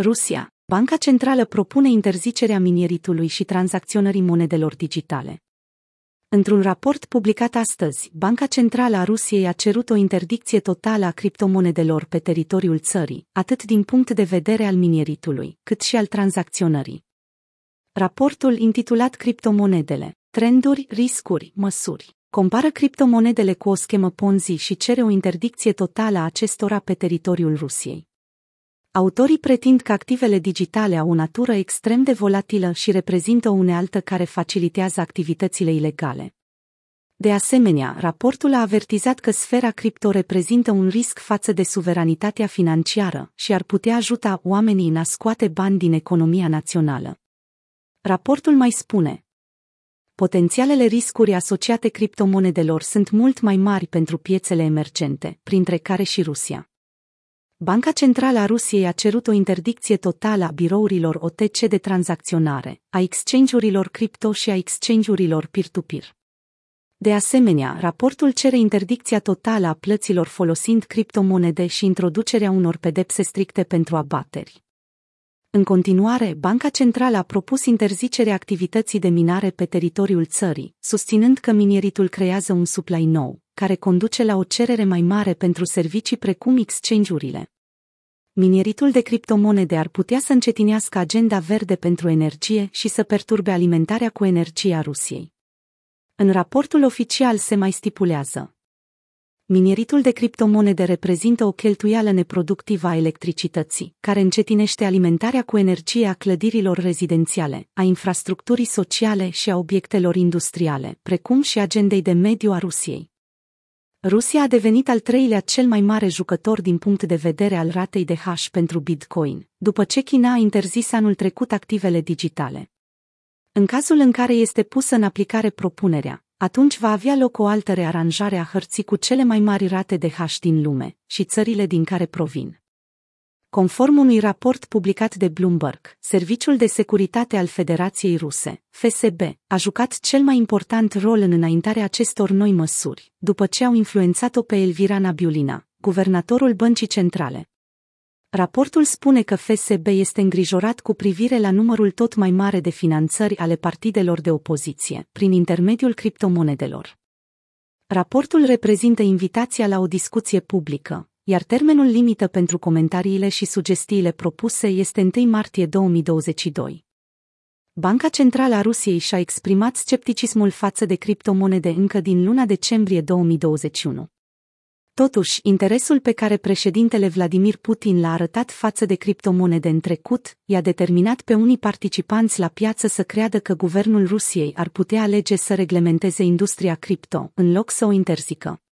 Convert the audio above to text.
Rusia. Banca Centrală propune interzicerea minieritului și tranzacționării monedelor digitale. Într-un raport publicat astăzi, Banca Centrală a Rusiei a cerut o interdicție totală a criptomonedelor pe teritoriul țării, atât din punct de vedere al minieritului, cât și al tranzacționării. Raportul intitulat Criptomonedele, trenduri, riscuri, măsuri, compară criptomonedele cu o schemă Ponzi și cere o interdicție totală a acestora pe teritoriul Rusiei. Autorii pretind că activele digitale au o natură extrem de volatilă și reprezintă o unealtă care facilitează activitățile ilegale. De asemenea, raportul a avertizat că sfera cripto reprezintă un risc față de suveranitatea financiară și ar putea ajuta oamenii în a scoate bani din economia națională. Raportul mai spune, potențialele riscuri asociate criptomonedelor sunt mult mai mari pentru piețele emergente, printre care și Rusia. Banca Centrală a Rusiei a cerut o interdicție totală a birourilor OTC de tranzacționare, a exchange-urilor cripto și a exchange-urilor peer-to-peer. De asemenea, raportul cere interdicția totală a plăților folosind criptomonede și introducerea unor pedepse stricte pentru abateri. În continuare, Banca Centrală a propus interzicerea activității de minare pe teritoriul țării, susținând că minieritul creează un supply nou, care conduce la o cerere mai mare pentru servicii precum exchange-urile. Minieritul de criptomonede ar putea să încetinească agenda verde pentru energie și să perturbe alimentarea cu energie a Rusiei. În raportul oficial se mai stipulează Minieritul de criptomonede reprezintă o cheltuială neproductivă a electricității, care încetinește alimentarea cu energie a clădirilor rezidențiale, a infrastructurii sociale și a obiectelor industriale, precum și agendei de mediu a Rusiei. Rusia a devenit al treilea cel mai mare jucător din punct de vedere al ratei de hash pentru Bitcoin, după ce China a interzis anul trecut activele digitale. În cazul în care este pusă în aplicare propunerea, atunci va avea loc o altă rearanjare a hărții cu cele mai mari rate de hash din lume și țările din care provin. Conform unui raport publicat de Bloomberg, Serviciul de Securitate al Federației Ruse, FSB, a jucat cel mai important rol în înaintarea acestor noi măsuri, după ce au influențat-o pe Elvira Nabiulina, guvernatorul Băncii Centrale. Raportul spune că FSB este îngrijorat cu privire la numărul tot mai mare de finanțări ale partidelor de opoziție, prin intermediul criptomonedelor. Raportul reprezintă invitația la o discuție publică, iar termenul limită pentru comentariile și sugestiile propuse este 1 martie 2022. Banca Centrală a Rusiei și-a exprimat scepticismul față de criptomonede încă din luna decembrie 2021. Totuși, interesul pe care președintele Vladimir Putin l-a arătat față de criptomonede în trecut i-a determinat pe unii participanți la piață să creadă că guvernul Rusiei ar putea alege să reglementeze industria cripto, în loc să o interzică.